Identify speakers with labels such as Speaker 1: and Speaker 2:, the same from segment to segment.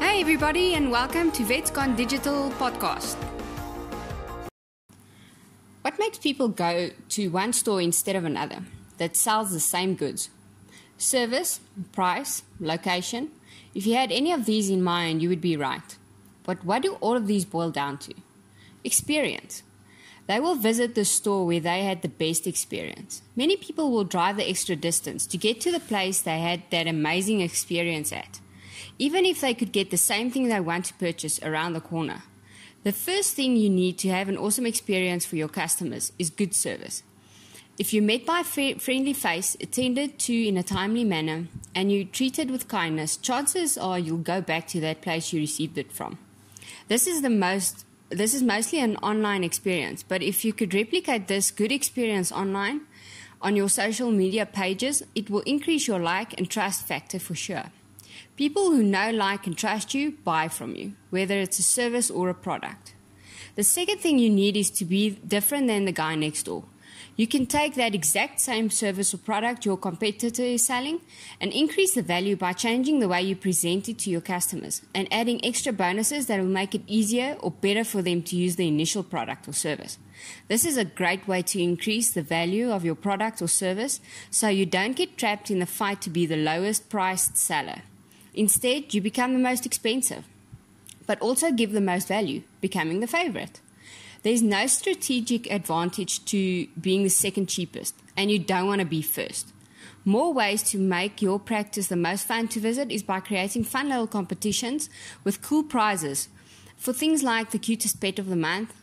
Speaker 1: Hey, everybody, and welcome to Vets Gone Digital podcast. What makes people go to one store instead of another that sells the same goods? Service, price, location. If you had any of these in mind, you would be right. But what do all of these boil down to? Experience. They will visit the store where they had the best experience. Many people will drive the extra distance to get to the place they had that amazing experience at even if they could get the same thing they want to purchase around the corner. The first thing you need to have an awesome experience for your customers is good service. If you're met by a friendly face, attended to in a timely manner, and you're treated with kindness, chances are you'll go back to that place you received it from. This is the most this is mostly an online experience, but if you could replicate this good experience online on your social media pages, it will increase your like and trust factor for sure. People who know, like, and trust you buy from you, whether it's a service or a product. The second thing you need is to be different than the guy next door. You can take that exact same service or product your competitor is selling and increase the value by changing the way you present it to your customers and adding extra bonuses that will make it easier or better for them to use the initial product or service. This is a great way to increase the value of your product or service so you don't get trapped in the fight to be the lowest priced seller. Instead, you become the most expensive, but also give the most value, becoming the favorite. There's no strategic advantage to being the second cheapest, and you don't want to be first. More ways to make your practice the most fun to visit is by creating fun little competitions with cool prizes for things like the cutest pet of the month,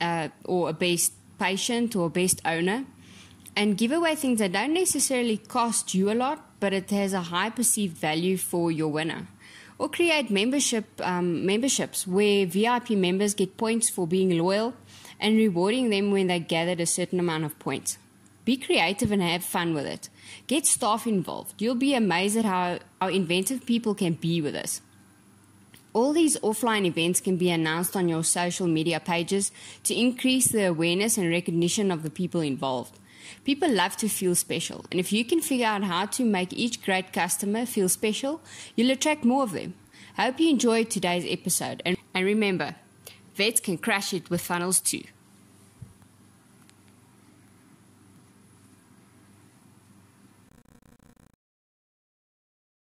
Speaker 1: uh, or a best patient, or best owner and give away things that don't necessarily cost you a lot, but it has a high perceived value for your winner. Or create membership um, memberships where VIP members get points for being loyal and rewarding them when they gathered a certain amount of points. Be creative and have fun with it. Get staff involved. You'll be amazed at how, how inventive people can be with this. All these offline events can be announced on your social media pages to increase the awareness and recognition of the people involved. People love to feel special, and if you can figure out how to make each great customer feel special, you'll attract more of them. I hope you enjoyed today's episode, and, and remember, vets can crush it with funnels too.